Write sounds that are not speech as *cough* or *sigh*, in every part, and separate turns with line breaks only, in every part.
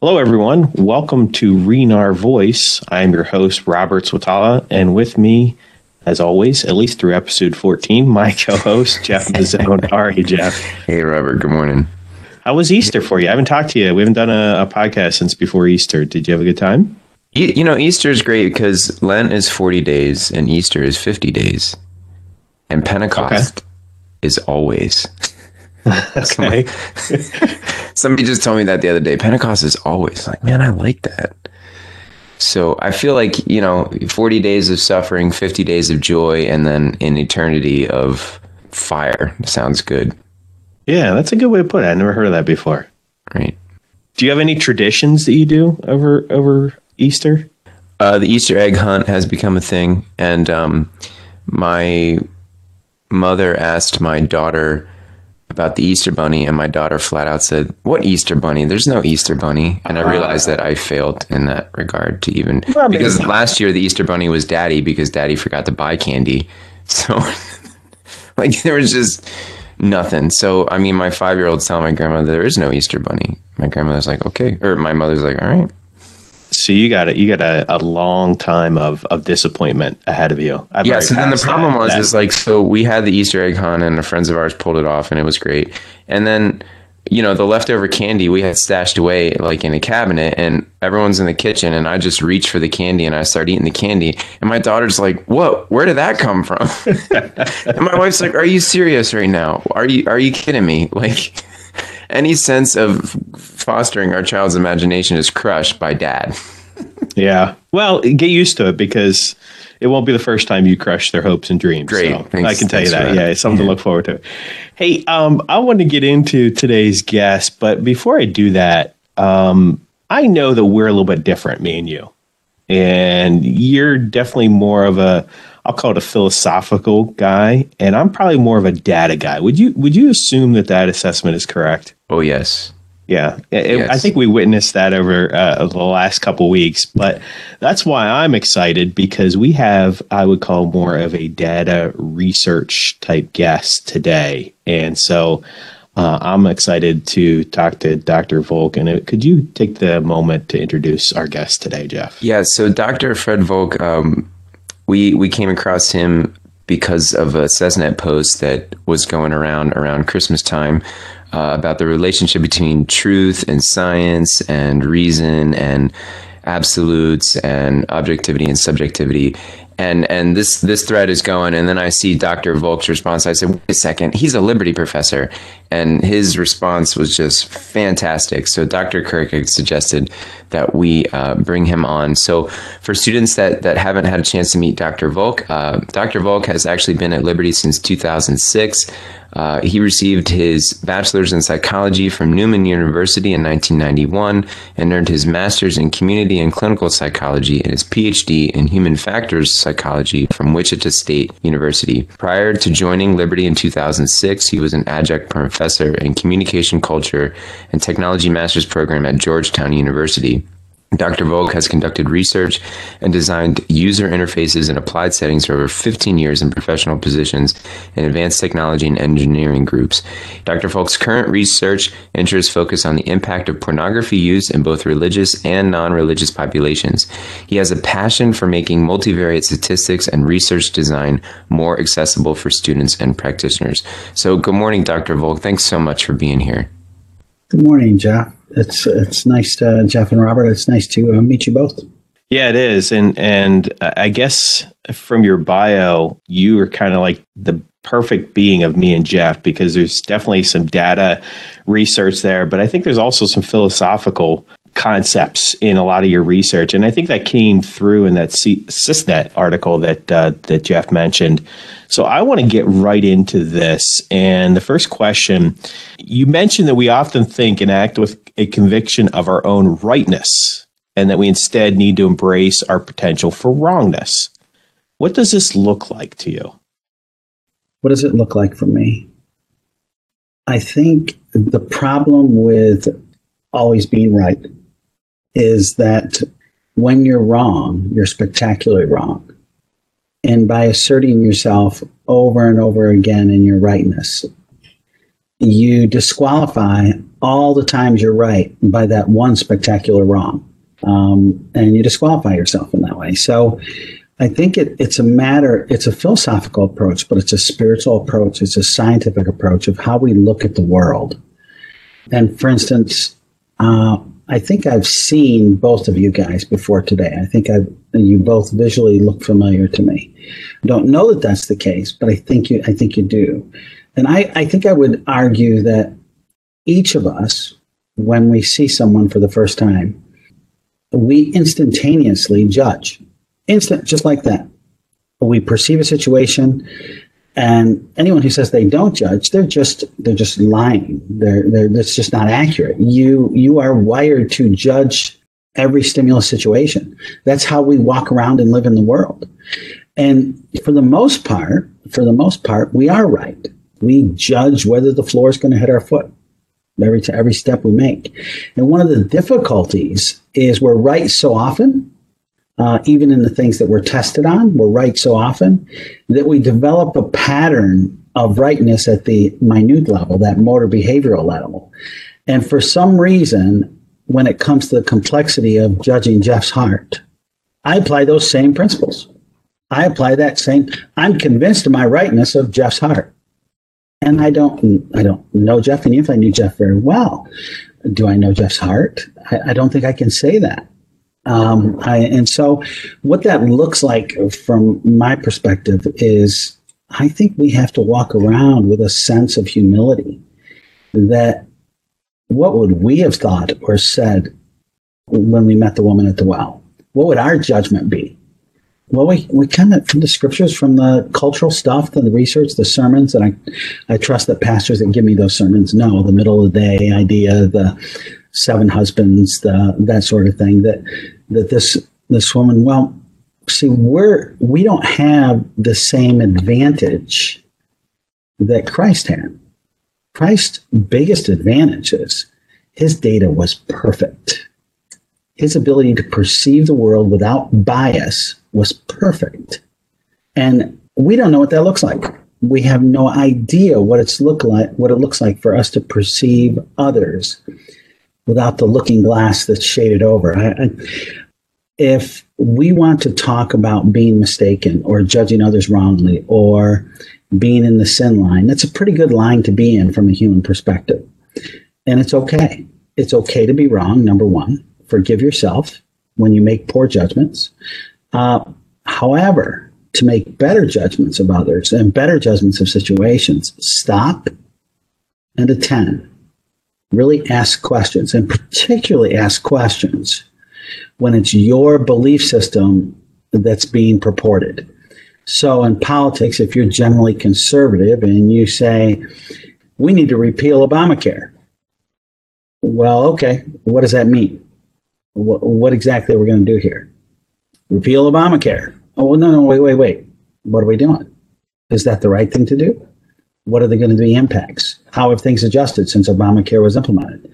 Hello, everyone. Welcome to Renar Voice. I am your host, Robert Swatala, and with me, as always, at least through episode 14, my *laughs* co host, Jeff Mazzone. How are you, Jeff?
Hey, Robert. Good morning.
How was Easter for you? I haven't talked to you. We haven't done a, a podcast since before Easter. Did you have a good time?
You, you know, Easter is great because Lent is 40 days and Easter is 50 days. And Pentecost okay. is always. *laughs* *laughs*
okay.
Somebody just told me that the other day. Pentecost is always like, man, I like that. So I feel like, you know, 40 days of suffering, 50 days of joy, and then an eternity of fire sounds good.
Yeah, that's a good way to put it. I never heard of that before.
Right.
Do you have any traditions that you do over over Easter?
Uh, the Easter egg hunt has become a thing, and um, my mother asked my daughter about the Easter bunny, and my daughter flat out said, "What Easter bunny? There's no Easter bunny." And I realized that I failed in that regard to even well, because last year the Easter bunny was Daddy because Daddy forgot to buy candy, *laughs* so like there was just nothing. So I mean, my five year old's telling my grandmother there is no Easter bunny. My grandmother's like, "Okay," or my mother's like, "All right."
So you got a, you got a, a long time of, of disappointment ahead of you.
I've yes, and then the problem that, was that. is like so we had the Easter egg hunt and the friends of ours pulled it off and it was great. And then you know the leftover candy we had stashed away like in a cabinet and everyone's in the kitchen and I just reach for the candy and I start eating the candy and my daughter's like, "What? Where did that come from?" *laughs* and my wife's like, "Are you serious right now? Are you are you kidding me?" *laughs* Like any sense of fostering our child's imagination is crushed by dad.
yeah. Well, get used to it because it won't be the first time you crush their hopes and dreams.
Great.
So I can tell you that. that. Yeah, it's something yeah. to look forward to. Hey, um, I want to get into today's guest, but before I do that, um, I know that we're a little bit different, me and you. And you're definitely more of a I'll call it a philosophical guy, and I'm probably more of a data guy. Would you would you assume that that assessment is correct?
Oh yes.
Yeah, it, yes. I think we witnessed that over uh, the last couple weeks, but that's why I'm excited because we have, I would call more of a data research type guest today, and so uh, I'm excited to talk to Dr. Volk. And uh, could you take the moment to introduce our guest today, Jeff?
Yeah, so Dr. Fred Volk, um, we we came across him because of a CESNet post that was going around around Christmas time uh, about the relationship between truth and science and reason and absolutes and objectivity and subjectivity. And and this this thread is going. And then i see dr volk's response. I said wait a second. He's a liberty professor. And his response was just fantastic. So dr kirk suggested that we uh, bring him on. So for students that that haven't had a chance to meet dr volk uh, dr volk has actually been at liberty since 2006 uh, he received his bachelor's in psychology from Newman University in 1991 and earned his master's in community and clinical psychology and his PhD in human factors psychology from Wichita State University. Prior to joining Liberty in 2006, he was an adjunct professor in communication culture and technology master's program at Georgetown University. Dr. Volk has conducted research and designed user interfaces in applied settings for over 15 years in professional positions in advanced technology and engineering groups. Dr. Volk's current research interests focus on the impact of pornography use in both religious and non religious populations. He has a passion for making multivariate statistics and research design more accessible for students and practitioners. So, good morning, Dr. Volk. Thanks so much for being here.
Good morning, Jeff it's it's nice to Jeff and Robert. It's nice to uh, meet you both.
Yeah, it is, and and I guess from your bio, you are kind of like the perfect being of me and Jeff because there's definitely some data research there, but I think there's also some philosophical concepts in a lot of your research, and I think that came through in that CESNet article that uh, that Jeff mentioned. So I want to get right into this. And the first question, you mentioned that we often think and act with a conviction of our own rightness, and that we instead need to embrace our potential for wrongness. What does this look like to you?
What does it look like for me? I think the problem with always being right is that when you're wrong, you're spectacularly wrong. And by asserting yourself over and over again in your rightness, you disqualify all the times you're right by that one spectacular wrong. Um, and you disqualify yourself in that way. So I think it, it's a matter, it's a philosophical approach, but it's a spiritual approach. It's a scientific approach of how we look at the world. And for instance, uh, I think I've seen both of you guys before today. I think I've, you both visually look familiar to me. I don't know that that's the case, but I think you, I think you do. And I, I think I would argue that each of us, when we see someone for the first time, we instantaneously judge. Instant, just like that. We perceive a situation, and anyone who says they don't judge, they're just they're just lying. They're, they're that's just not accurate. You you are wired to judge every stimulus situation. That's how we walk around and live in the world. And for the most part, for the most part, we are right. We judge whether the floor is going to hit our foot every every step we make. And one of the difficulties is we're right so often, uh, even in the things that we're tested on, we're right so often that we develop a pattern of rightness at the minute level, that motor behavioral level. And for some reason, when it comes to the complexity of judging Jeff's heart, I apply those same principles. I apply that same. I'm convinced of my rightness of Jeff's heart and I don't I don't know Jeff, and if I knew Jeff very well, do I know Jeff's heart? I, I don't think I can say that. Um, I, and so, what that looks like from my perspective is, I think we have to walk around with a sense of humility. That what would we have thought or said when we met the woman at the well? What would our judgment be? Well, we, we kind of from the scriptures, from the cultural stuff, the research, the sermons, and I, I trust that pastors that give me those sermons know the middle of the day idea, the seven husbands, the that sort of thing. That that this this woman, well, see, we're we don't have the same advantage that Christ had. Christ's biggest advantage is his data was perfect. His ability to perceive the world without bias was perfect. And we don't know what that looks like. We have no idea what it's look like, what it looks like for us to perceive others without the looking glass that's shaded over. I, I, if we want to talk about being mistaken or judging others wrongly or being in the sin line, that's a pretty good line to be in from a human perspective. And it's okay. It's okay to be wrong, number one. Forgive yourself when you make poor judgments. Uh, however, to make better judgments of others and better judgments of situations, stop and attend. Really ask questions, and particularly ask questions when it's your belief system that's being purported. So, in politics, if you're generally conservative and you say, we need to repeal Obamacare, well, okay, what does that mean? What, what exactly are we going to do here? repeal Obamacare. Oh, well, no, no, wait, wait, wait. What are we doing? Is that the right thing to do? What are the going to be impacts? How have things adjusted since Obamacare was implemented?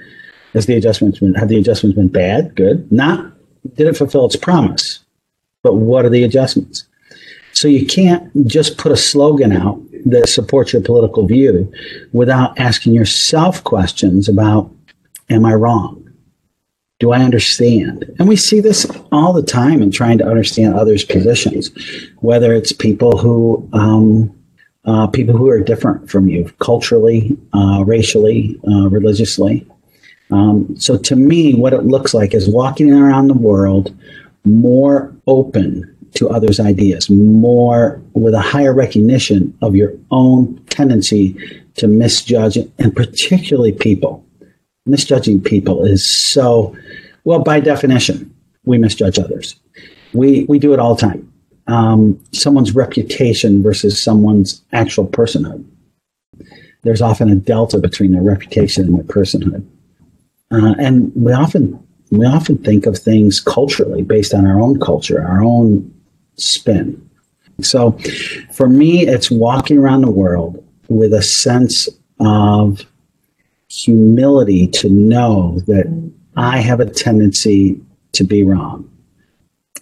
Has the adjustments been, have the adjustments been bad? Good. Not, did it fulfill its promise? But what are the adjustments? So you can't just put a slogan out that supports your political view without asking yourself questions about, am I wrong? Do I understand? And we see this all the time in trying to understand others' positions, whether it's people who um, uh, people who are different from you culturally, uh, racially, uh, religiously. Um, so to me, what it looks like is walking around the world more open to others' ideas, more with a higher recognition of your own tendency to misjudge, and particularly people. Misjudging people is so well by definition we misjudge others. We we do it all the time um, someone's reputation versus someone's actual personhood. There's often a delta between their reputation and their personhood. Uh, and we often we often think of things culturally based on our own culture our own spin. So for me it's walking around the world with a sense of humility to know that I have a tendency to be wrong.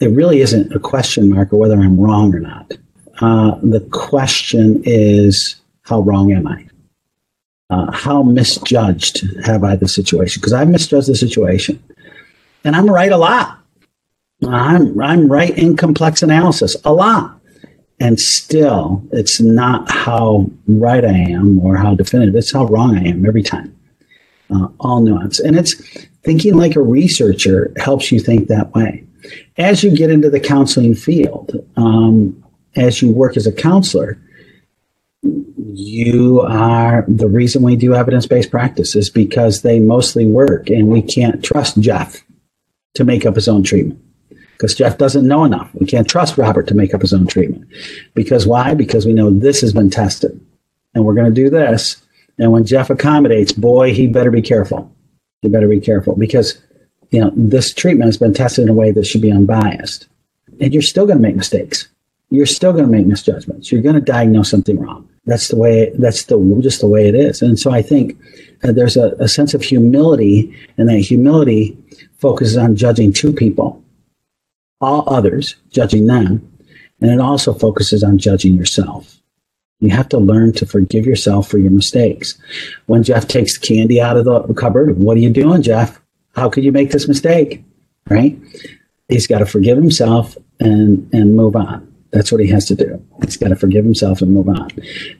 It really isn't a question mark of whether I'm wrong or not. Uh, the question is, how wrong am I? uh, how misjudged have I the situation? Because I've misjudged the situation, and I'm right a lot. I'm I'm right in complex analysis a lot, and still it's not how right I am or how definitive. It's how wrong I am every time. Uh, all nuance, and it's thinking like a researcher helps you think that way. As you get into the counseling field, um, as you work as a counselor, you are the reason we do evidence based practice is because they mostly work and we can't trust Jeff to make up his own treatment because Jeff doesn't know enough. We can't trust Robert to make up his own treatment. Because why? Because we know this has been tested and we're going to do this. And when Jeff accommodates, boy, he better be careful. He better be careful because, you know, this treatment has been tested in a way that should be unbiased. And you're still going to make mistakes. You're still going to make misjudgments. You're going to diagnose something wrong. That's the way, that's the, just the way it is. And so I think there's a, a sense of humility and that humility focuses on judging two people, all others, judging them. And it also focuses on judging yourself. You have to learn to forgive yourself for your mistakes. When Jeff takes candy out of the cupboard, what are you doing, Jeff? How could you make this mistake? Right? He's got to forgive himself and and move on. That's what he has to do. He's got to forgive himself and move on.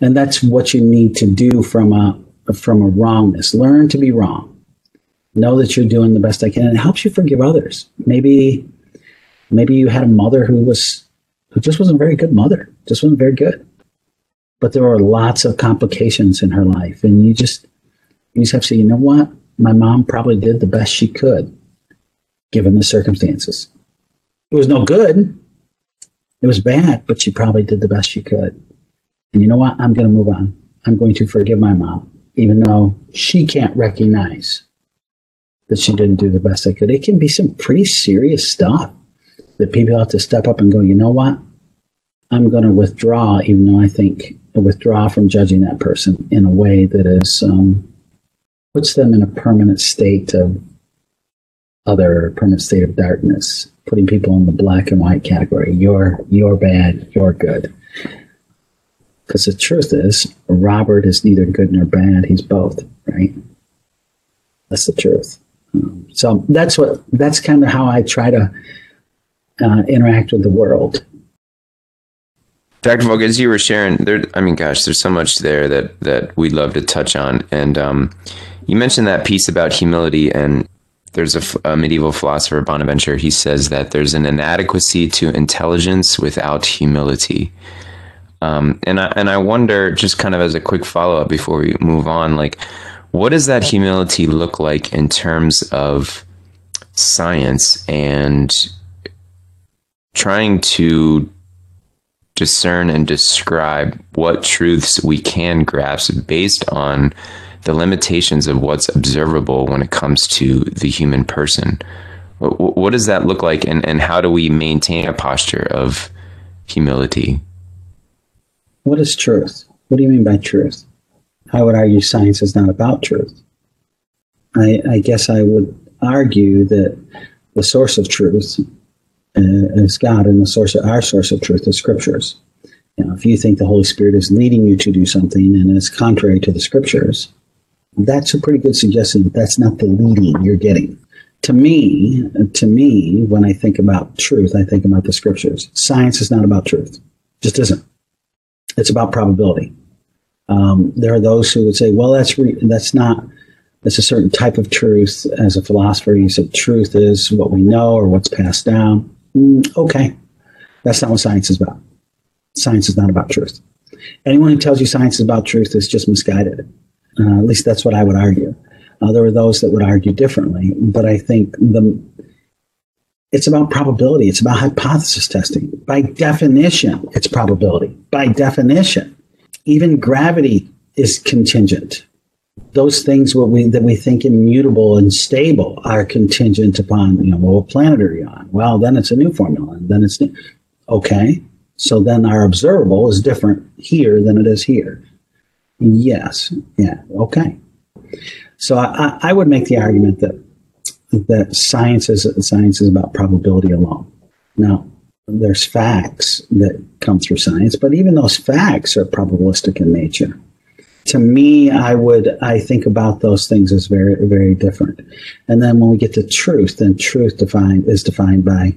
And that's what you need to do from a from a wrongness. Learn to be wrong. Know that you're doing the best I can. And it helps you forgive others. Maybe maybe you had a mother who was who just wasn't very good mother. Just wasn't very good. But there were lots of complications in her life. And you just you just have to say, you know what? My mom probably did the best she could given the circumstances. It was no good, it was bad, but she probably did the best she could. And you know what? I'm going to move on. I'm going to forgive my mom, even though she can't recognize that she didn't do the best I could. It can be some pretty serious stuff that people have to step up and go, you know what? I'm going to withdraw, even though I think withdraw from judging that person in a way that is um, puts them in a permanent state of other permanent state of darkness putting people in the black and white category. You're you're bad. You're good. Because the truth is, Robert is neither good nor bad. He's both. Right. That's the truth. Um, so that's what that's kind of how I try to uh, interact with the world.
Dr. Volk, as you were sharing, there, I mean, gosh, there's so much there that that we'd love to touch on. And um, you mentioned that piece about humility, and there's a, a, medieval philosopher, Bonaventure. He says that there's an inadequacy to intelligence without humility. Um, and I and I wonder, just kind of as a quick follow up before we move on, like, what does that humility look like in terms of science and trying to discern and describe what truths we can grasp based on the limitations of what's observable when it comes to the human person. What, what does that look like, and, and how do we maintain a posture of humility?
What is truth? What do you mean by truth? I would argue science is not about truth. I, I guess I would argue that the source of truth uh, is God, and the source of our source of truth is scriptures. You know, if you think the Holy Spirit is leading you to do something and it's contrary to the scriptures, that's a pretty good suggestion that that's not the leading you're getting. To me, to me, when I think about truth, I think about the scriptures. Science is not about truth, just isn't. It's about probability. Um, there are those who would say, "Well, that's re- that's not. That's a certain type of truth." As a philosopher, you said truth is what we know or what's passed down. Mm, okay, that's not what science is about. Science is not about truth. Anyone who tells you science is about truth is just misguided. Uh, at least that's what I would argue. Uh, there are those that would argue differently, but I think the it's about probability. It's about hypothesis testing. By definition, it's probability. By definition, even gravity is contingent. Those things we, that we think immutable and stable are contingent upon, you know, what planet are you on? Well, then it's a new formula, and then it's new. okay. So then our observable is different here than it is here. Yes. Yeah. Okay. So I, I would make the argument that that science is science is about probability alone. Now, there's facts that come through science, but even those facts are probabilistic in nature. to me, I would I think about those things as very very different. And then when we get to truth, then truth defined is defined by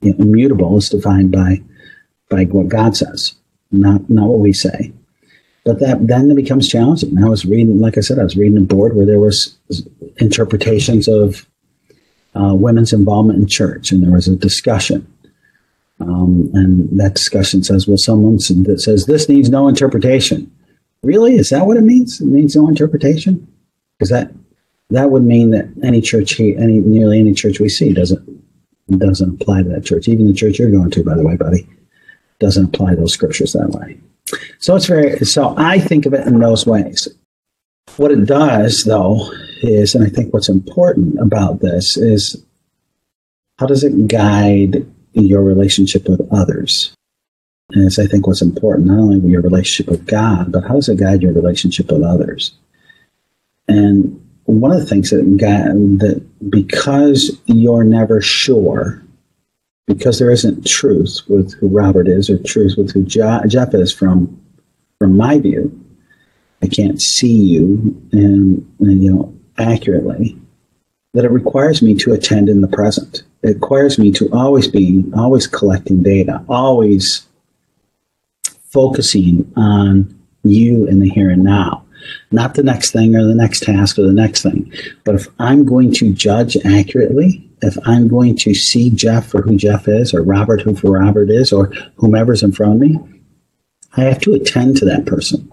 you know, immutable is defined by by what God says, not not what we say. But that then it becomes challenging. I was reading, like I said, I was reading a board where there was interpretations of uh, women's involvement in church, and there was a discussion. Um, and that discussion says, well, someone that says this needs no interpretation. Really, is that what it means? It means no interpretation, because that that would mean that any church, any nearly any church we see doesn't doesn't apply to that church. Even the church you're going to, by the way, buddy, doesn't apply those scriptures that way. So it's very. So I think of it in those ways. What it does, though, is, and I think what's important about this is how does it guide your relationship with others? And it's, I think, what's important, not only your relationship with God, but how does it guide your relationship with others? And one of the things that, that because you're never sure, because there isn't truth with who Robert is or truth with who Jeff is from, from my view, I can't see you and, and you know accurately, that it requires me to attend in the present. It requires me to always be, always collecting data, always focusing on you in the here and now, not the next thing or the next task or the next thing. But if I'm going to judge accurately, if I'm going to see Jeff for who Jeff is, or Robert who for Robert is, or whomever's in front of me, I have to attend to that person.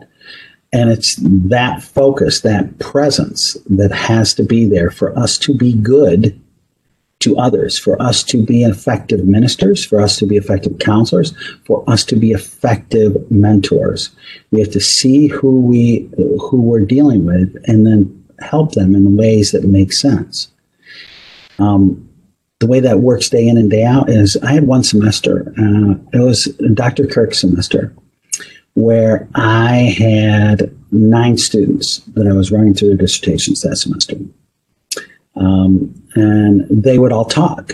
And it's that focus, that presence that has to be there for us to be good to others, for us to be effective ministers, for us to be effective counselors, for us to be effective mentors. We have to see who we who we're dealing with and then help them in ways that make sense. Um, the way that works day in and day out is I had one semester, uh, it was Dr. Kirk's semester, where I had nine students that I was running through their dissertations that semester. Um, and they would all talk.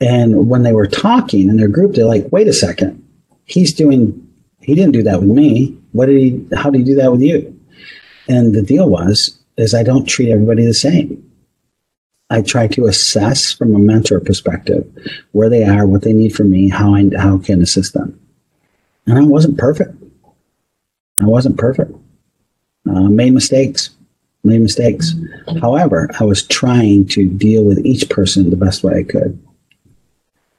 And when they were talking in their group, they're like, wait a second, he's doing, he didn't do that with me. What did he, how did he do that with you? And the deal was, is I don't treat everybody the same. I try to assess from a mentor perspective where they are, what they need from me, how I how I can assist them. And I wasn't perfect. I wasn't perfect. Uh, made mistakes. Made mistakes. However, I was trying to deal with each person the best way I could.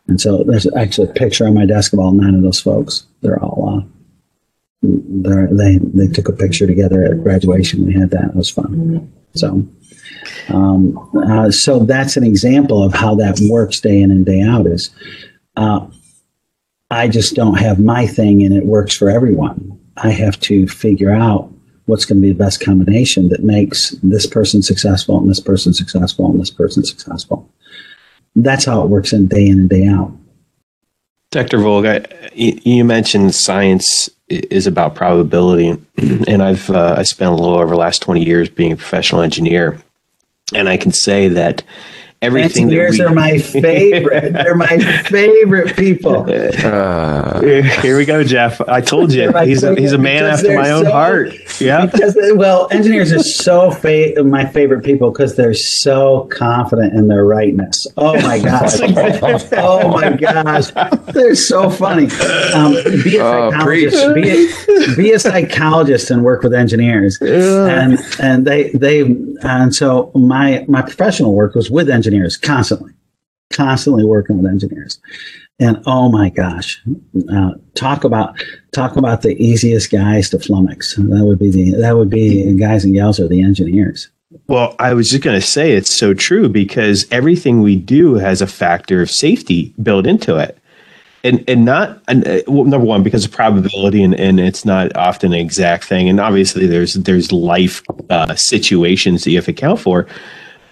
And so there's actually a picture on my desk of all nine of those folks. They're all uh, they they took a picture together at graduation. We had that. It was fun. So um, uh, so that's an example of how that works day in and day out. Is uh, I just don't have my thing and it works for everyone. I have to figure out what's going to be the best combination that makes this person successful and this person successful and this person successful. That's how it works in day in and day out.
Dr. Volk, you mentioned science is about probability, *clears throat* and I've uh, I spent a little over the last twenty years being a professional engineer, and I can say that everything.
Engineers we... are my *laughs* favorite. They're my favorite *laughs* people. *laughs* Uh,
here we go, Jeff. I told you *laughs* he's a, he's a man after my own so, heart. Yeah.
Because well, engineers are so fa- my favorite people because they're so confident in their rightness. Oh my gosh. *laughs* oh my gosh. They're so funny. Um, be a oh, psychologist. Be a, be a psychologist and work with engineers. And and they they and so my my professional work was with engineers engineers constantly, constantly working with engineers. And oh my gosh, uh, talk about talk about the easiest guys to flummox. That would be the that would be guys and gals are the engineers.
Well, I was just going to say it's so true because everything we do has a factor of safety built into it. And, and not and, uh, well, number one because of probability and, and it's not often an exact thing and obviously there's there's life uh, situations that you have to account for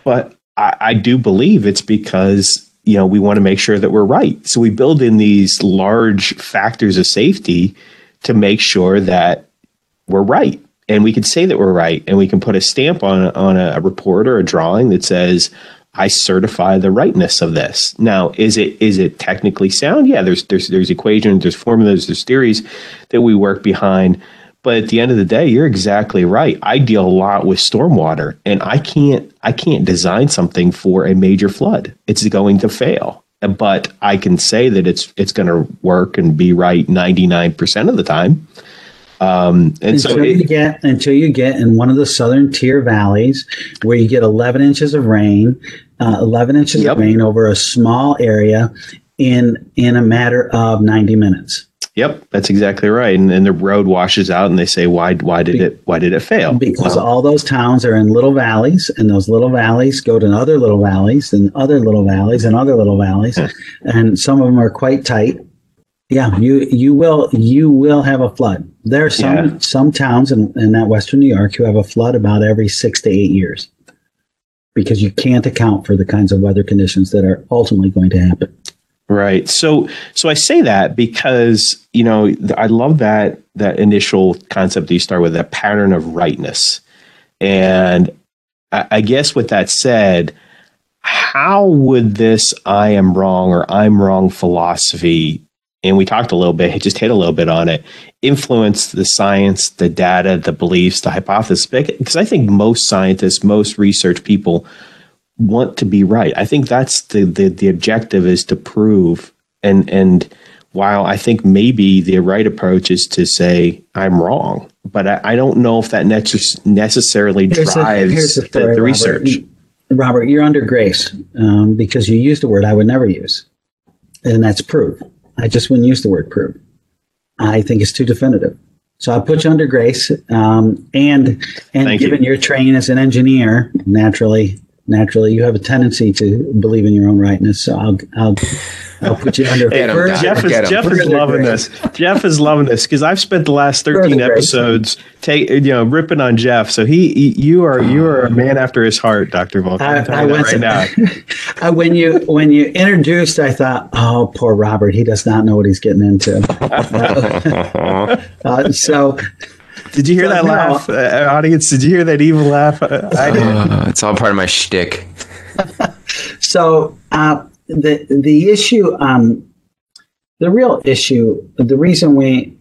but I, I do believe it's because you know we want to make sure that we're right. So we build in these large factors of safety to make sure that we're right and we can say that we're right and we can put a stamp on on a report or a drawing that says I certify the rightness of this. Now, is it is it technically sound? Yeah, there's there's there's equations, there's formulas, there's theories that we work behind, But at the end of the day, you're exactly right. I deal a lot with stormwater, and I can't I can't design something for a major flood. It's going to fail. But I can say that it's it's going to work and be right 99% of the time. Um, and
until
so
you get until you get in one of the southern tier valleys where you get 11 inches of rain, uh, 11 inches
Yep.
of rain over a small area in in a matter of 90 minutes.
Yep, that's exactly right. And then the road washes out, and they say, "Why? Why did it? Why did it fail?"
because
Well,
all those towns are in little valleys and those little valleys go to other little valleys and other little valleys and other little valleys and some of them are quite tight yeah you you will you will have a flood there are some
Yeah.
some towns in, in that western new york who have a flood about every six to eight years because you can't account for the kinds of weather conditions that are ultimately going to happen
right. So, so I say that because you know I love that that initial concept that you start with that pattern of rightness, and I, I guess with that said, how would this "I am wrong" or "I'm wrong" philosophy and we talked a little bit, just hit a little bit on it, influence the science, the data, the beliefs, the hypothesis. Because I think most scientists, most research people want to be right. I think that's the the, the objective is to prove and and while I think maybe the right approach is to say I'm wrong, but I, I don't know if that necess- necessarily
Here's
drives
here's the
the,
story,
the
Robert.
research.
Robert, you're under grace um, because you used a word I would never use, and that's prove. I just wouldn't use the word prove. I think it's too definitive. So I put you under grace, um, and and
Thank
given
you.
your training as an engineer, naturally, naturally, you have a tendency to believe in your own rightness. So I'll I'll I'll put you under.
Get 'em,
further-
Doc.
Jeff is Jeff is loving this. Jeff is loving this because I've spent the last thirteen
Further grace.
episodes take you know ripping on Jeff. So he, he you are you are a man after his heart, Doctor Volk.
I,
I'm telling that
went
right
to-
now. *laughs*
Uh, when you when you introduced, I thought, oh, poor Robert, he does not know what he's getting into. *laughs* *laughs* uh, so
Did you hear that
now-
laugh, uh, audience? Did you hear that evil laugh? Uh, I did.
Uh, it's all part of my shtick. *laughs*
So uh, the the issue, um, the real issue, the reason we,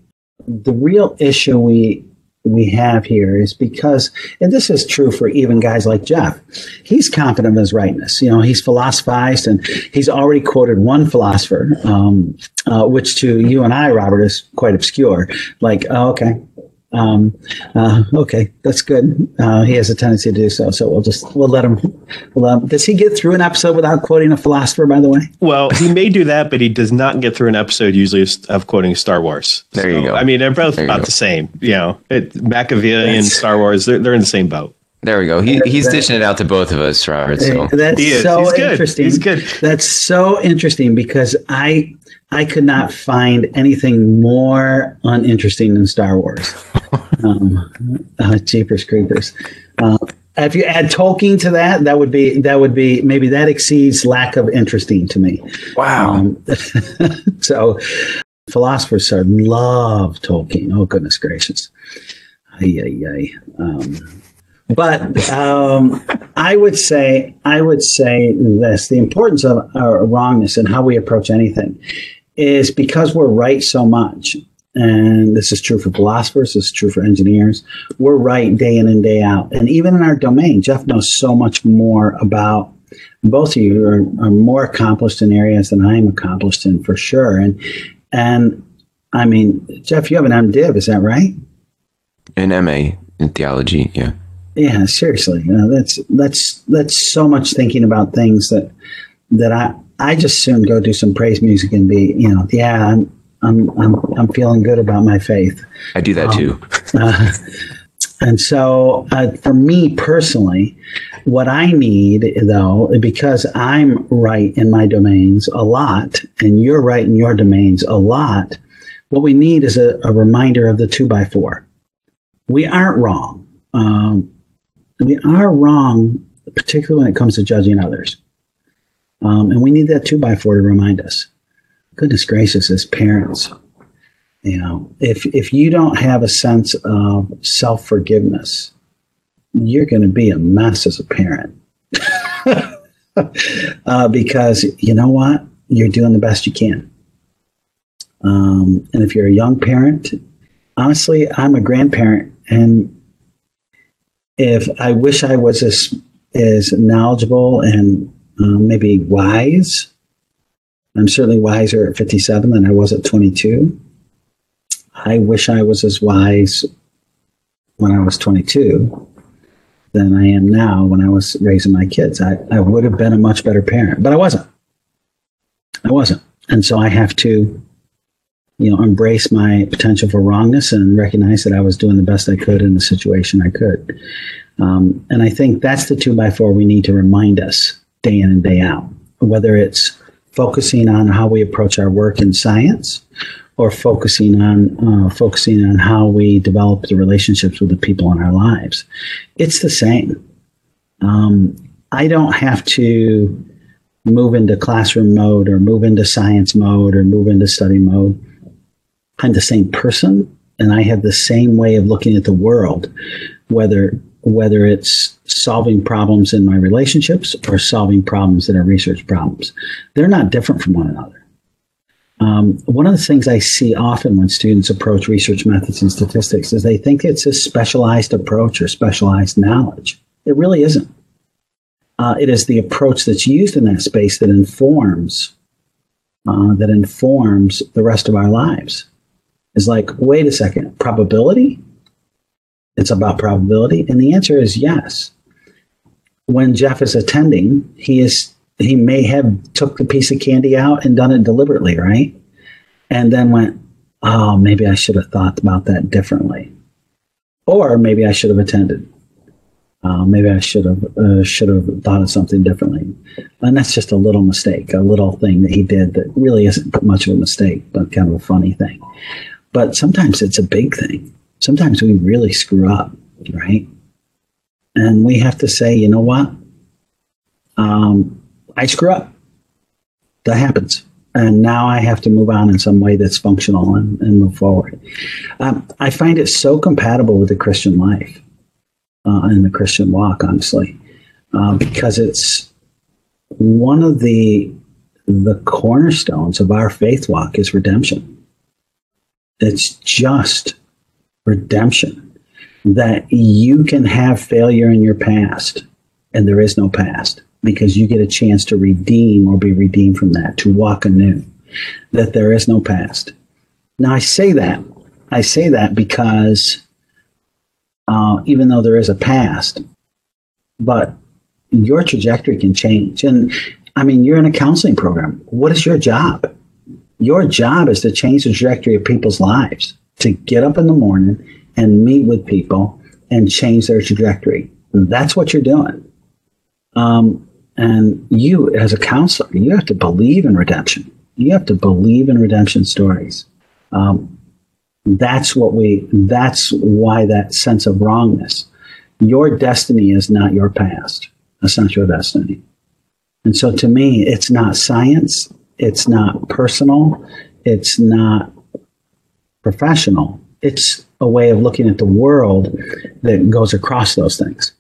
the real issue we we have here is because, and this is true for even guys like Jeff. He's confident of his rightness. You know, he's philosophized, and he's already quoted one philosopher, um, uh, which to you and I, Robert, is quite obscure. Like, oh, okay. Um, uh, okay, that's good. Uh, he has a tendency to do so, so we'll just we'll let him. We'll, um, does he get through an episode without quoting a philosopher? By the way,
Well, he may do that, but he does not get through an episode usually of- of quoting Star Wars.
There you go.
I mean, they're both
There
about the same. You know, it, Machiavellian,
That's-
Star Wars, they're, they're in the same boat.
There we go. He, he's
That-
dishing it out to both of us, Robert. So
that's
He is.
so
He's good.
interesting.
He's good.
That's so interesting because I I could not find anything more uninteresting than Star Wars. *laughs* um, uh, Jeepers Creepers. Uh, if you add Tolkien to that, that would be that would be maybe that exceeds lack of interesting to me.
wow.
Um, *laughs* so philosophers sir, love Tolkien. Oh goodness gracious. Ay, ay, ay. Um, but um, I would say I would say this: the importance of our wrongness and how we approach anything is because we're right so much. And this is true for philosophers. This is true for engineers. We're right day in and day out. And even in our domain, Jeff knows so much more about both of you are, are more accomplished in areas than I'm accomplished in for sure. And and I mean, Jeff, you have an MDiv, is that right?
An MA in theology. Yeah.
Yeah, seriously. You know, that's that's that's so much thinking about things that that I I just soon go do some praise music and be, you know, yeah, I'm I'm I'm, I'm feeling good about my faith.
I do that too.
Uh, and so, uh, for me personally, what I need, though, because I'm right in my domains a lot, and you're right in your domains a lot, what we need is a, a reminder of the two by four. We aren't wrong. Um, we are wrong, particularly when it comes to judging others. Um, and we need that two by four to remind us. Goodness gracious, as parents, you know, if if you don't have a sense of self forgiveness, you're going to be a mess as a parent. *laughs* uh, because you know what, you're doing the best you can. Um, and if you're a young parent, honestly, I'm a grandparent, and if I wish I was as as knowledgeable and uh, maybe wise, I'm certainly wiser at 57 than I was at 22. I wish I was as wise when I was 22 than I am now when I was raising my kids. I, I would have been a much better parent, but I wasn't. I wasn't. And so I have to, you know, embrace my potential for wrongness and recognize that I was doing the best I could in the situation I could. Um, and I think that's the two by four we need to remind us day in and day out, whether it's focusing on how we approach our work in science or focusing on uh, focusing on how we develop the relationships with the people in our lives. It's the same. Um, I don't have to move into classroom mode or move into science mode or move into study mode. I'm the same person and I have the same way of looking at the world, whether whether it's solving problems in my relationships or solving problems that are research problems. They're not different from one another. Um, one of the things I see often when students approach research methods and statistics is they think it's a specialized approach or specialized knowledge. It really isn't. Uh, it is the approach that's used in that space that informs uh, that informs the rest of our lives. Is like, wait a second, probability? It's about probability, and the answer is yes. When Jeff is attending, he is he may have took the piece of candy out and done it deliberately, right? And then went, oh, maybe I should have thought about that differently, or maybe I should have attended. Uh, maybe I should have uh, should have thought of something differently, and that's just a little mistake, a little thing that he did that really isn't much of a mistake, but kind of a funny thing. But sometimes it's a big thing. Sometimes we really screw up, right? And we have to say, you know what? Um, I screw up. That happens. And now I have to move on in some way that's functional and, and move forward. Um, I find it so compatible with the Christian life uh, and the Christian walk, honestly, uh, because it's one of the the cornerstones of our faith walk is redemption. It's just redemption that you can have failure in your past and there is no past because you get a chance to redeem or be redeemed from that, to walk anew, that there is no past. Now, I say that. I say that because uh, even though there is a past, but your trajectory can change. And I mean, you're in a counseling program. What is your job? Your job is to change the trajectory of people's lives, to get up in the morning and meet with people and change their trajectory. That's what you're doing. Um, and you, as a counselor, you have to believe in redemption. You have to believe in redemption stories. Um, that's what we. That's why that sense of wrongness. Your destiny is not your past. That's not your destiny. And so, to me, it's not science. It's not personal. It's not professional. It's a way of looking at the world that goes across those things.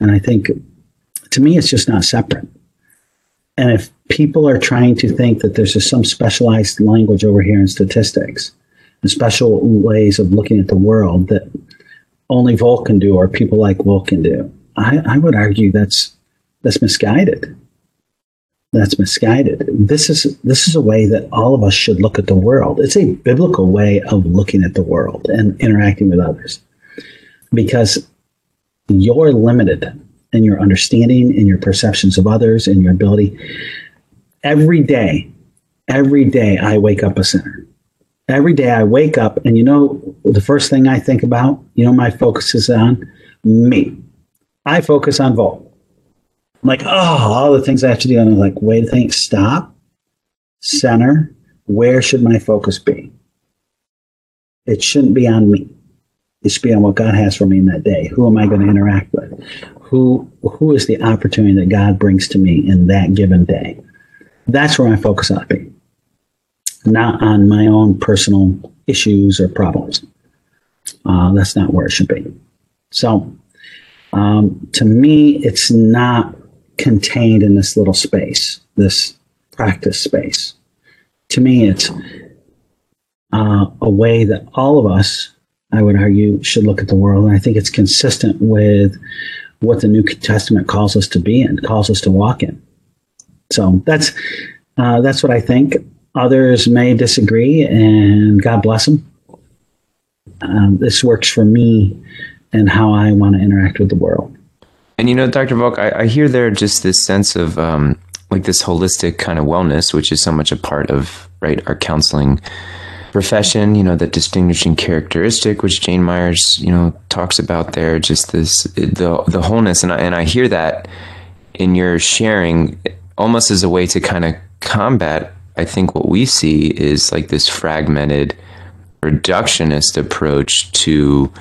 And I think to me, it's just not separate. And if people are trying to think that there's just some specialized language over here in statistics, and special ways of looking at the world that only Volk can do or people like Volk can do, I, I would argue that's that's misguided. That's misguided. This is this is a way that all of us should look at the world. It's a biblical way of looking at the world and interacting with others. Because you're limited in your understanding in your perceptions of others in your ability. Every day, every day I wake up a sinner. Every day I wake up, and you know, the first thing I think about, you know, my focus is on me. I focus on Volk. I'm like, oh, all the things I have to do. And I'm like, wait a think, stop, center. Where should my focus be? It shouldn't be on me. It should be on what God has for me in that day. Who am I going to interact with? who who is the opportunity that God brings to me in that given day. That's where my focus ought to be, not on my own personal issues or problems. Uh, that's not where it should be. So, um, to me, it's not contained in this little space, this practice space. To me, it's uh, a way that all of us I would argue, should look at the world. And I think it's consistent with what the New Testament calls us to be in, calls us to walk in. So that's uh, that's what I think. Others may disagree, and God bless them. Um, this works for me and how I want to interact with the world.
And you know, Dr. Volk, I, I hear there just this sense of um, like this holistic kind of wellness, which is so much a part of right our counseling profession. You know, that distinguishing characteristic, which Jane Myers, you know, talks about there. Just this the the wholeness, and I, and I hear that in your sharing almost as a way to kind of combat. I think what we see is like this fragmented, reductionist approach to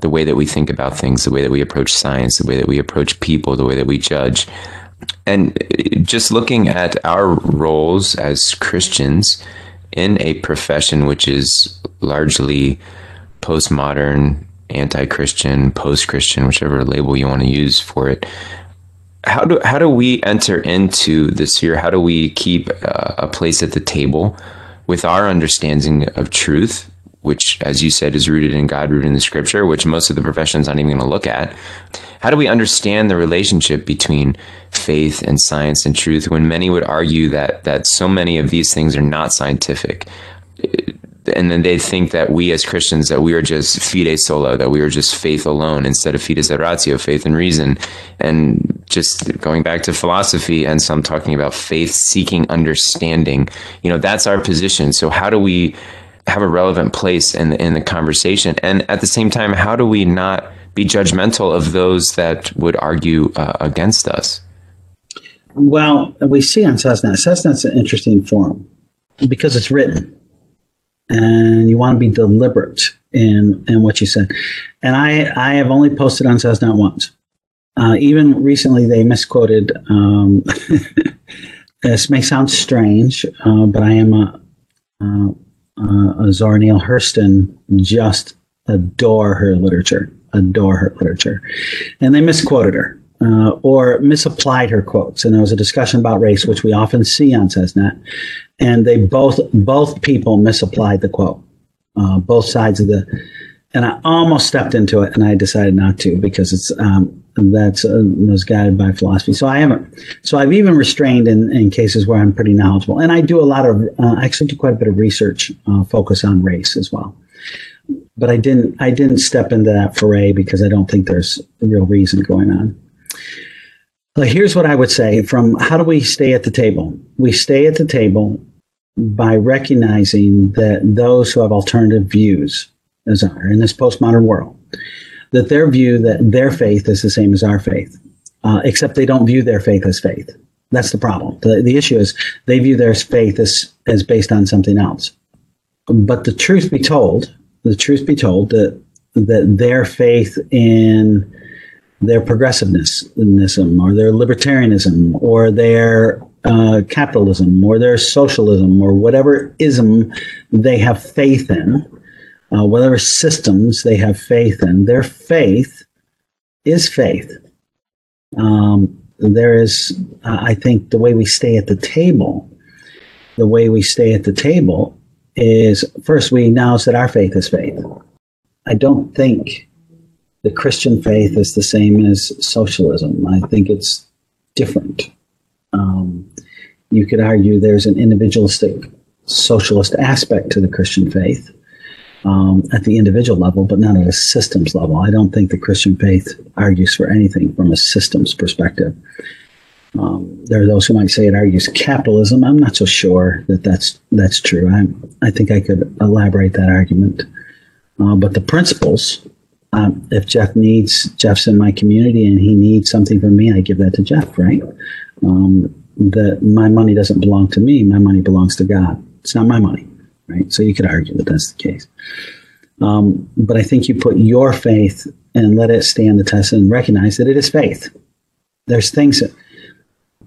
the way that we think about things, the way that we approach science, the way that we approach people, the way that we judge. And just looking at our roles as Christians in a profession which is largely postmodern, anti Christian, post Christian, whichever label you want to use for it. How do, how do we enter into this sphere? How do we keep uh, a place at the table with our understanding of truth which, as you said, is rooted in God, rooted in the scripture, which most of the profession's not even going to look at. How do we understand the relationship between faith and science and truth when many would argue that, that so many of these things are not scientific? And then they think that we as Christians, that we are just fide sola, that we are just faith alone instead of fides et ratio, faith and reason. And just going back to philosophy and some talking about faith seeking understanding, you know, that's our position. So how do we, have a relevant place in the, in the conversation? And at the same time, how do we not be judgmental of those that would argue uh, against us?
Well, we see on CESNET, CESNET's an interesting forum because it's written and you want to be deliberate in, in what you said. And I, I have only posted on CESNET once. Uh, even recently, they misquoted. Um, *laughs* this may sound strange, uh, but I am a, uh, uh, Zora Neale Hurston just adore her literature, adore her literature. And they misquoted her uh, or misapplied her quotes. And there was a discussion about race, which we often see on CESNET. And they both, both people misapplied the quote, uh, both sides of the, and I almost stepped into it and I decided not to because it's, um, that's uh, was guided by philosophy. So I haven't. So I've even restrained in, in cases where I'm pretty knowledgeable, and I do a lot of. Uh, I actually do quite a bit of research, uh, focus on race as well. But I didn't. I didn't step into that foray because I don't think there's a real reason going on. But here's what I would say: from how do we stay at the table? We stay at the table by recognizing that those who have alternative views, as are in this postmodern world, that their view that their faith is the same as our faith, uh, except they don't view their faith as faith. That's the problem. The, the issue is they view their faith as, as based on something else. But the truth be told, the truth be told that that their faith in their progressivism or their libertarianism or their uh, capitalism or their socialism or whatever ism they have faith in uh, whatever systems they have faith in, their faith is faith. Um, there is, uh, I think, the way we stay at the table, the way we stay at the table is first we acknowledge that our faith is faith. I don't think the Christian faith is the same as socialism. I think it's different. Um, you could argue there's an individualistic socialist aspect to the Christian faith um, at the individual level, but not at a systems level. I don't think the Christian faith argues for anything from a systems perspective. Um, there are those who might say it argues capitalism. I'm not so sure that that's that's true. I I think I could elaborate that argument, uh, but the principles. Um, if Jeff needs Jeff's in my community and he needs something from me, I give that to Jeff. Right? Um, that my money doesn't belong to me. My money belongs to God. It's not my money right? So you could argue that that's the case. Um, but I think you put your faith and let it stand the test and recognize that it is faith. There's things that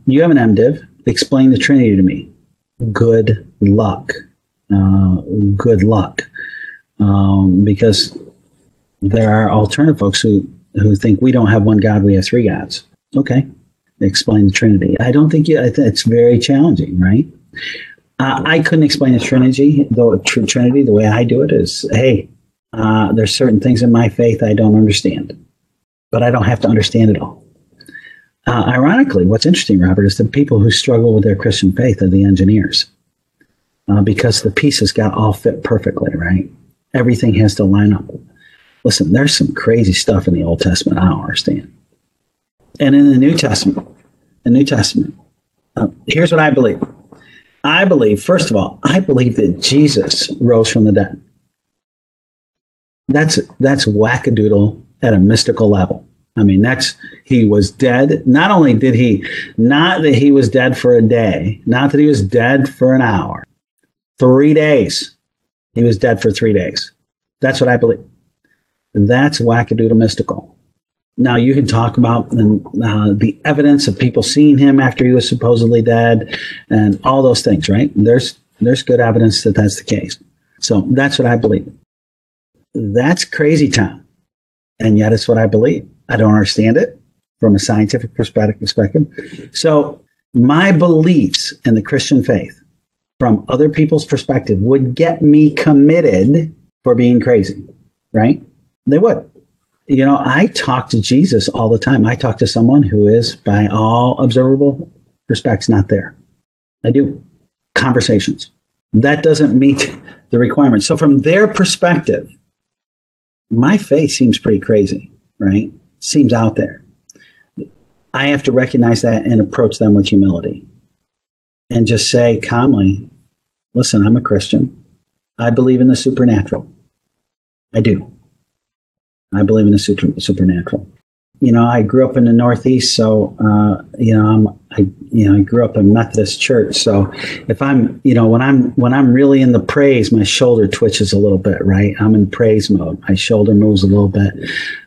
you have an MDiv, explain the Trinity to me. Good luck. Uh, good luck. Um, because there are alternative folks who, who think we don't have one God, we have three gods. Okay, explain the Trinity. I don't think you, it's very challenging, right? Uh, I couldn't explain the Trinity, though Trinity the way I do it is, hey, Uh, there's certain things in my faith I don't understand, but I don't have to understand it all. Uh, ironically, what's interesting, Robert, is the people who struggle with their Christian faith are the engineers uh, because the pieces got all fit perfectly, right? Everything has to line up. Listen, there's some crazy stuff in the Old Testament I don't understand. And in the New Testament, the New Testament, uh, here's what I believe. I believe, first of all, I believe that Jesus rose from the dead. That's that's wackadoodle at a mystical level. I mean, that's he was dead. Not only did he, not that he was dead for a day, not that he was dead for an hour, three days. He was dead for three days. That's what I believe. That's wackadoodle mystical. Now you can talk about uh, the evidence of people seeing him after he was supposedly dead, and all those things. Right? There's there's good evidence that that's the case. So that's what I believe. That's crazy town, and yet it's what I believe. I don't understand it from a scientific perspective. So my beliefs in the Christian faith from other people's perspective would get me committed for being crazy, right? They would. You know, I talk to Jesus all the time. I talk to someone who is, by all observable respects, not there. I do conversations. That doesn't meet the requirements. So, from their perspective, my faith seems pretty crazy, right? Seems out there. I have to recognize that and approach them with humility and just say calmly, listen, I'm a Christian. I believe in the supernatural. I do. I believe in the super, supernatural. You know, I grew up in the Northeast, so uh, you know, I'm, I you know, I grew up in Methodist church. So if I'm, you know, when I'm when I'm really in the praise, my shoulder twitches a little bit, right? I'm in praise mode. My shoulder moves a little bit.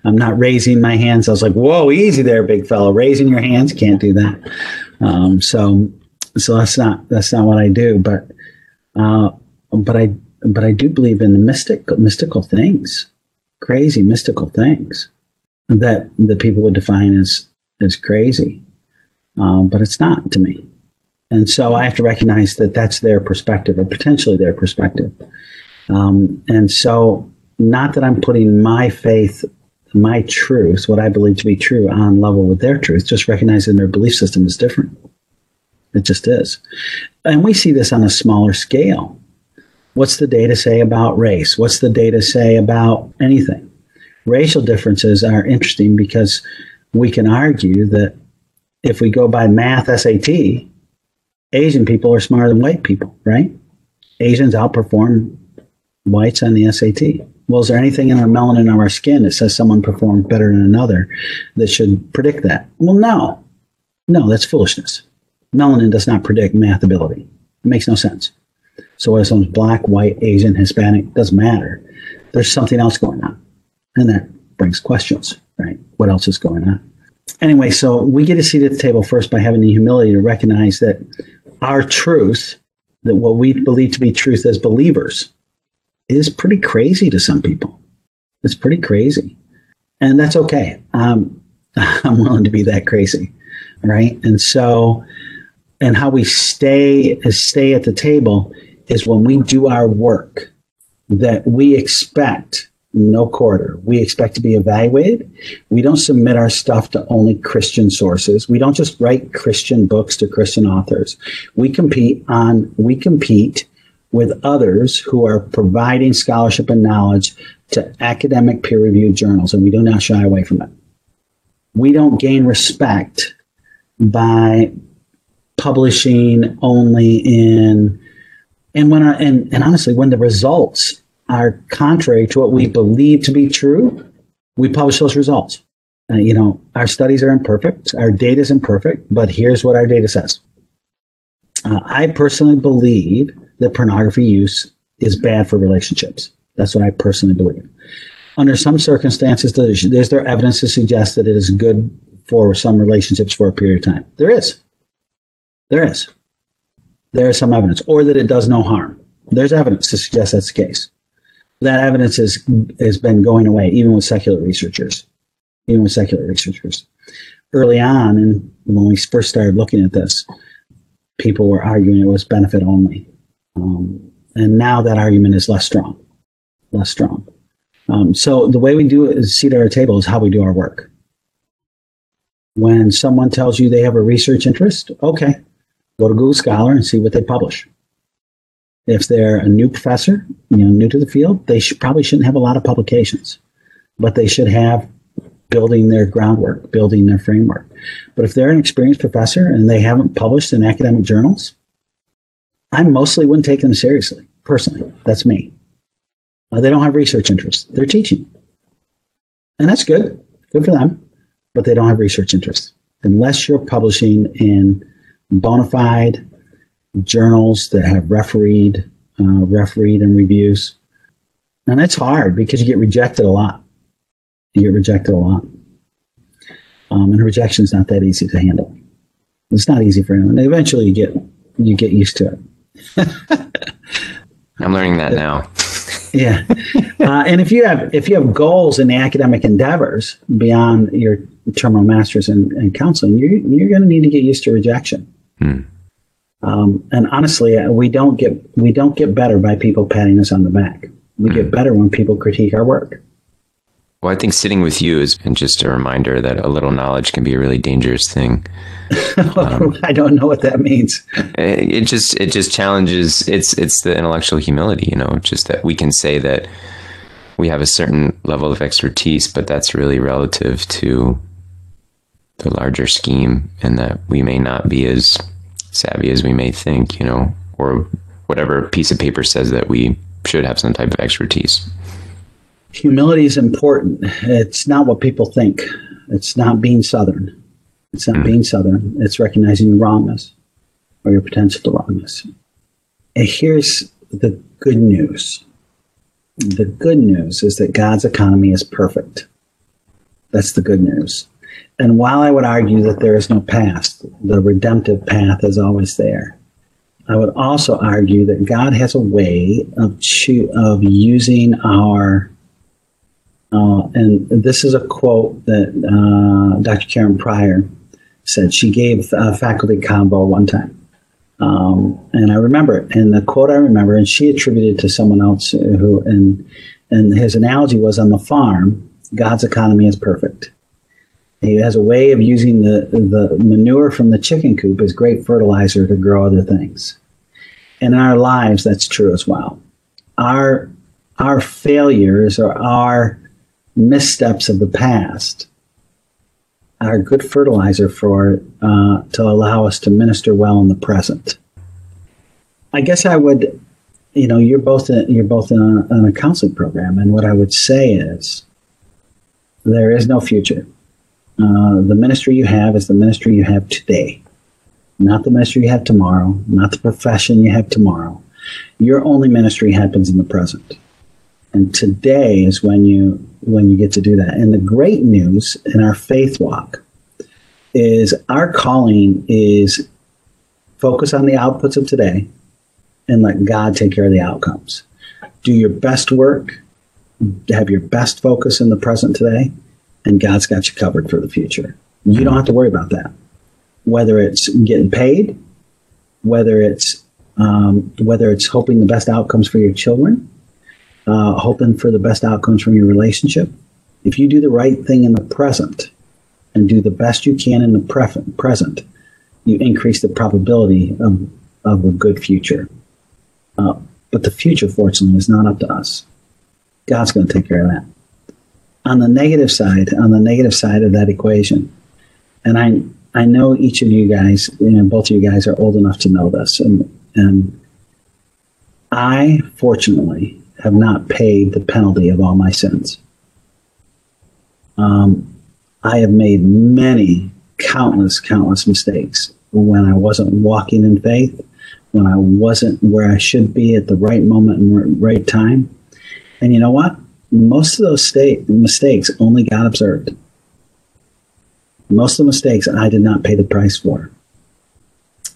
I'm not raising my hands. I was like, "Whoa, easy there, big fellow! Raising your hands, can't do that." Um, so, so that's not that's not what I do. But, uh, but I but I do believe in the mystic mystical things crazy mystical things that that people would define as as crazy, um, but it's not to me. And so I have to recognize that that's their perspective or potentially their perspective. Um, and so, not that I'm putting my faith, my truth, what I believe to be true, on level with their truth, just recognizing their belief system is different. It just is. And we see this on a smaller scale. What's the data say about race? What's the data say about anything? Racial differences are interesting because we can argue that if we go by math SAT, Asian people are smarter than white people, right? Asians outperform whites on the SAT. Well, is there anything in our melanin of our skin that says someone performed better than another that should predict that? Well, no. No, that's foolishness. Melanin does not predict math ability. It makes no sense. So whether someone's black, white, Asian, Hispanic, doesn't matter. There's something else going on. And that brings questions, right? What else is going on? Anyway, so we get a seat at the table first by having the humility to recognize that our truth, that what we believe to be truth as believers, is pretty crazy to some people. It's pretty crazy. And that's okay. Um, *laughs* I'm willing to be that crazy, right? And so, and how we stay stay at the table is when we do our work that we expect no quarter. We expect to be evaluated. We don't submit our stuff to only Christian sources. We don't just write Christian books to Christian authors. We compete on, we compete with others who are providing scholarship and knowledge to academic peer reviewed journals, and we do not shy away from it. We don't gain respect by publishing only in and when I, and, and honestly, when the results are contrary to what we believe to be true, we publish those results. Uh, you know, our studies are imperfect, our data is imperfect, but here's what our data says. Uh, I personally believe that pornography use is bad for relationships. That's what I personally believe. Under some circumstances, there's, there evidence to suggest that it is good for some relationships for a period of time. There is. There is there is some evidence, or that it does no harm. There's evidence to suggest that's the case. That evidence has has been going away, even with secular researchers, even with secular researchers. Early on, and when we first started looking at this, people were arguing it was benefit only, um, and now that argument is less strong, less strong. Um, so the way we do it is seat at our table is how we do our work. When someone tells you they have a research interest, okay, go to Google Scholar and see what they publish. If they're a new professor, you know, new to the field, they should, probably shouldn't have a lot of publications, but they should have building their groundwork, building their framework. But if they're an experienced professor and they haven't published in academic journals, I mostly wouldn't take them seriously. Personally, that's me. Uh, they don't have research interests. They're teaching, and that's good. Good for them, but they don't have research interests. unless you're publishing in bona fide journals that have refereed, uh, refereed and reviews. And that's hard because you get rejected a lot. You get rejected a lot. Um, and rejection is not that easy to handle. It's not easy for anyone. Eventually, you get you get used to it.
I'm learning that now.
yeah, *laughs* uh, and if you have if you have goals in the academic endeavors beyond your terminal masters and, and counseling, you're you're going to need to get used to rejection. Hmm. Um, and honestly, uh, we don't get we don't get better by people patting us on the back. We hmm. get better when people critique our work.
Well, I think sitting with you is just a reminder that a little knowledge can be a really dangerous thing. *laughs*
Um, I don't know what that means.
It, it just it just challenges. It's it's the intellectual humility, you know, just that we can say that we have a certain level of expertise, but that's really relative to the larger scheme, and that we may not be as savvy as we may think, you know, or whatever piece of paper says that we should have some type of expertise
humility is important. It's not what people think. It's not being Southern. It's not hmm. being Southern. It's recognizing your wrongness or your potential to wrongness. And here's the good news. The good news is that God's economy is perfect. That's the good news. And while I would argue that there is no past, the redemptive path is always there. I would also argue that God has a way of of using our uh, and this is a quote that uh, Dr. Karen Pryor said. She gave a faculty combo one time. Um, and I remember it. And the quote I remember, and she attributed to someone else who, and, and his analogy was on the farm, God's economy is perfect. He has a way of using the, the manure from the chicken coop as great fertilizer to grow other things. And in our lives, that's true as well. Our, our failures or our missteps of the past are good fertilizer for uh, to allow us to minister well in the present. I guess I would, you know, you're both in, you're both in a, in a counseling program, and what I would say is there is no future. Uh, the ministry you have is the ministry you have today, not the ministry you have tomorrow, not the profession you have tomorrow. Your only ministry happens in the present. And today is when you when you get to do that. And the great news in our faith walk is our calling is focus on the outputs of today and let God take care of the outcomes. Do your best work, have your best focus in the present today, and God's got you covered for the future. You don't have to worry about that. Whether it's getting paid, whether it's um, whether it's hoping the best outcomes for your children, uh, hoping for the best outcomes from your relationship. If you do the right thing in the present and do the best you can in the pre- present, you increase the probability of, of a good future. Uh, but the future, fortunately, is not up to us. God's going to take care of that. On the negative side, on the negative side of that equation, and I I know each of you guys, you know, both of you guys are old enough to know this, and and I fortunately have not paid the penalty of all my sins. Um, I have made many, countless, countless mistakes when I wasn't walking in faith, when I wasn't where I should be at the right moment and right time. And you know what? Most of those state, mistakes only God observed. Most of the mistakes I did not pay the price for.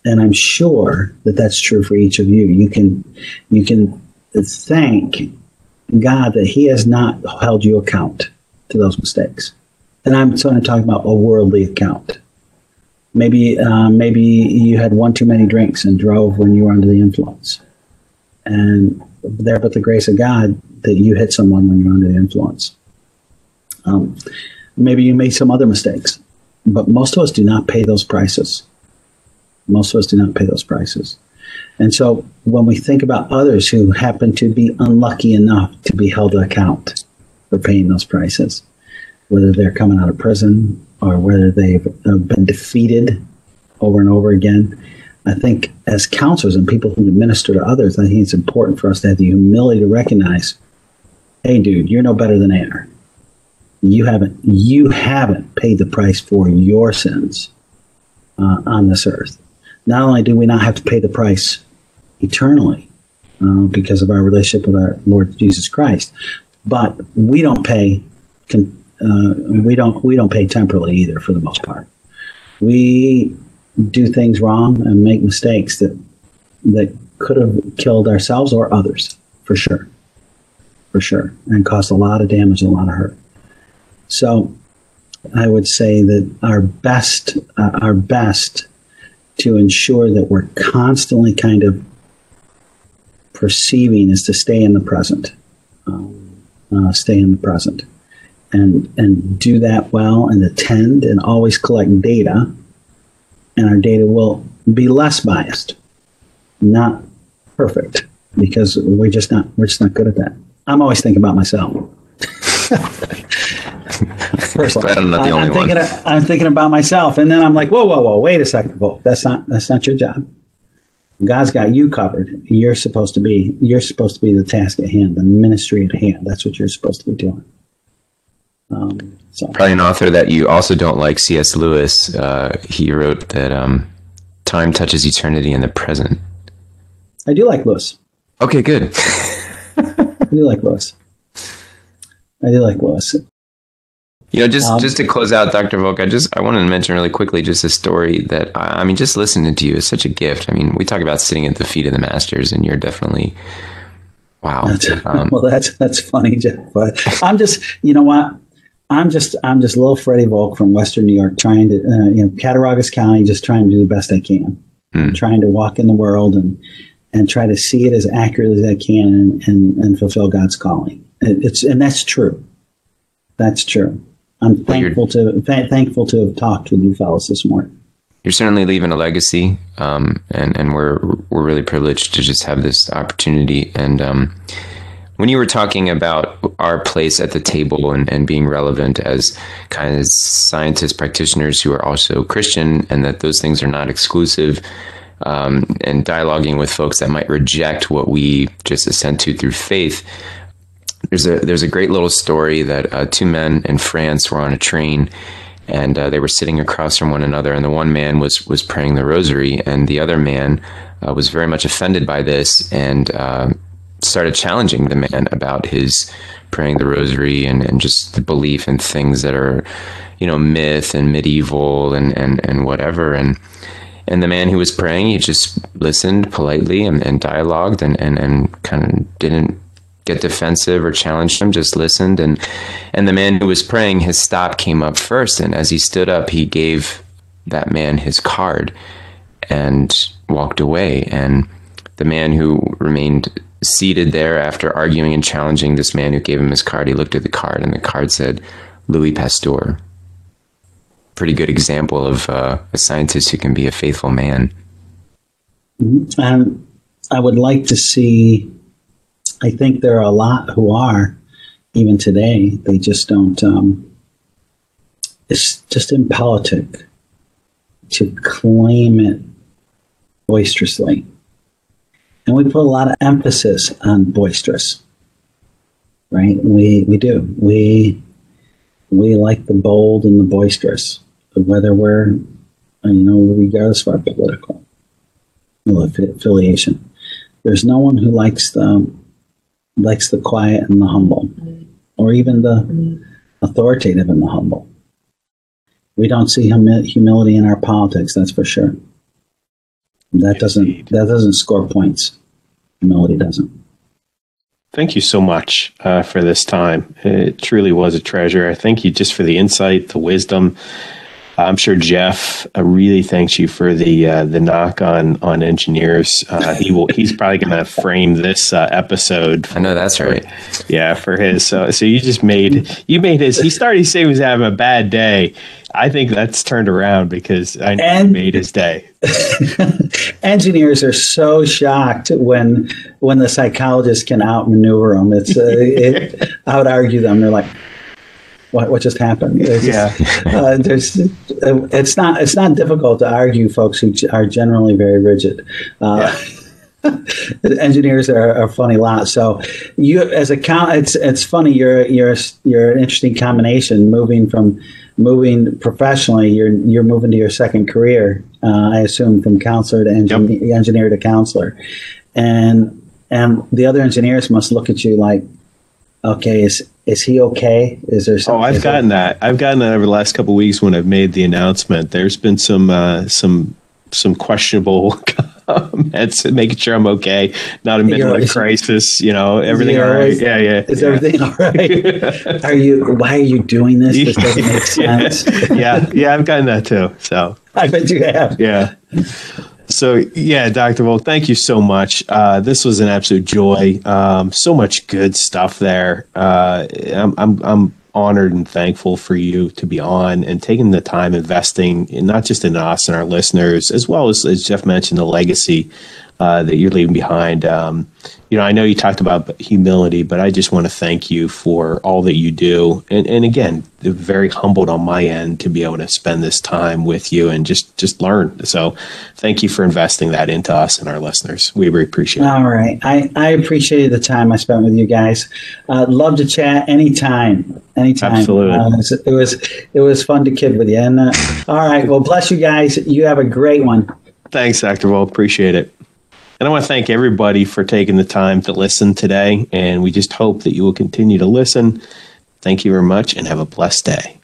And I'm sure that that's true for each of you. You can, you can thank God that He has not held you account to those mistakes. And I'm sort of talking about a worldly account. Maybe, uh, maybe you had one too many drinks and drove when you were under the influence. and there but the grace of God that you hit someone when you're under the influence. Um, maybe you made some other mistakes, but most of us do not pay those prices. Most of us do not pay those prices. And so when we think about others who happen to be unlucky enough to be held to account for paying those prices, whether they're coming out of prison or whether they've been defeated over and over again, I think as counselors and people who minister to others, I think it's important for us to have the humility to recognize, hey, dude, you're no better than are. You haven't you haven't paid the price for your sins uh, on this earth. Not only do we not have to pay the price eternally uh, because of our relationship with our Lord Jesus Christ, but we don't pay con- uh, we don't we don't pay temporally either for the most part. We do things wrong and make mistakes that that could have killed ourselves or others for sure for sure and caused a lot of damage and a lot of hurt so i would say that our best uh, our best to ensure that we're constantly kind of perceiving is to stay in the present um, uh, stay in the present and and do that well and attend and always collect data and our data will be less biased, not perfect, because we're just not we're just not good at that. I'm always thinking about myself.
Personally, I'm not the only
I'm thinking,
one.
of- I'm thinking about myself, and then I'm like, whoa, whoa, whoa, wait a second, whoa, that's not that's not your job. God's got you covered. You're supposed to be you're supposed to be the task at hand, the ministry at hand. That's what you're supposed to be doing. Um, so
Probably an author that you also don't like, C.S. Lewis. Uh, he wrote that um, time touches eternity in the present.
I do like Lewis.
Okay, good. *laughs*
I do like Lewis. I do like Lewis.
You know, just
Um,
just to close out, Dr. Volk, I just I wanted to mention really quickly just a story that I, I mean, just listening to you is such a gift. I mean, we talk about sitting at the feet of the masters, and you're definitely wow. Um, *laughs*
well, that's that's funny, Jeff. But I'm just, you know what? I'm just, I'm just little Freddie Volk from Western New York, trying to, uh, you know, Cattaraugus County, just trying to do the best I can,
Hmm.
trying to walk in the world and and try to see it as accurately as I can and and, and fulfill God's calling. It, it's and that's true. That's true. I'm
Well,
thankful to th- thankful to have talked with you fellows this morning.
you're certainly leaving a legacy, um, and and we're we're really privileged to just have this opportunity. And um, when you were talking about our place at the table and, and being relevant as kind of scientists practitioners who are also Christian, and that those things are not exclusive, um, and dialoguing with folks that might reject what we just assent to through faith. There's a there's a great little story that uh, two men in France were on a train, and uh, they were sitting across from one another, and the one man was was praying the rosary, and the other man uh, was very much offended by this and uh, started challenging the man about his praying the rosary and, and just the belief in things that are, you know, myth and medieval and and and whatever, and and the man who was praying, he just listened politely and, and dialogued and, and, and kind of didn't get defensive or challenge him, just listened. And, and the man who was praying, his stop came up first. And as he stood up, he gave that man his card and walked away. And the man who remained seated there after arguing and challenging this man who gave him his card, he looked at the card and the card said, Louis Pasteur pretty good example of uh, a scientist who can be a faithful man.
And I would like to see, I think there are a lot who are, even today, they just don't, um, it's just impolitic to claim it boisterously. And we put a lot of emphasis on boisterous, right? We, we do. We, we like the bold and the boisterous, whether we're, you know, regardless of our political affiliation. There's no one who likes the likes the quiet and the humble, or even the authoritative and the humble. We don't see humi- humility in our politics. That's for sure. That doesn't that doesn't score points. Humility doesn't.
Thank you so much uh, for this time. It truly was a treasure. I thank you just for the insight, the wisdom. I'm sure Jeff uh, really thanks you for the uh, the knock on on engineers. Uh, he will. He's probably going to frame this uh, episode.
I know that's right.
Yeah, for his. So so you just made you made his. He started saying he was having a bad day. I think that's turned around because I
And-
made his day. *laughs*
engineers are so shocked when when the psychologists can outmaneuver them. It's uh, it, I would argue them. They're like, what what just happened? It's,
Yeah. *laughs*
uh, there's it's not it's not difficult to argue folks who are generally very rigid. Uh, *laughs* engineers are, a funny lot. So you as a count, it's it's funny. You're you're you're an interesting combination. Moving from moving professionally, you're you're moving to your second career. Uh, I assume from counselor to engin- engineer to counselor, and and the other engineers must look at you like, okay, is is he okay? Is there something? Oh.
I've
is
gotten that. I've gotten that over the last couple of weeks when I've made the announcement. There's been some uh, some some questionable *laughs* comments, making sure I'm okay, not a
You're-
midlife crisis. You know, everything all right?
always-
Yeah, yeah.
Is
yeah.
everything all right? *laughs* Are you? Why are you doing this? This doesn't make *laughs* sense.
yeah, yeah, I've gotten that too. So
I bet you have.
yeah. So yeah, Dr. Volk, thank you so much. Uh, this was an absolute joy. Um, so much good stuff there. Uh, I'm, I'm I'm honored and thankful for you to be on and taking the time investing in not just in us and our listeners, as well as as Jeff mentioned, the legacy uh, that you're leaving behind. Um, you know, I know you talked about humility, but I just want to thank you for all that you do. And, and again, very humbled on my end to be able to spend this time with you and just just learn. So, thank you for investing that into us and our listeners. We really appreciate it.
All right. I, I appreciated the time I spent with you guys. Uh, love to chat anytime. Anytime.
Absolutely.
Uh, it, was, it was it was fun to kid with you. And uh, all right. Well, bless you guys. You have a great one.
Thanks, Dr. Volk. Appreciate it. And I want to thank everybody for taking the time to listen today. And we just hope that you will continue to listen. Thank you very much and have a blessed day.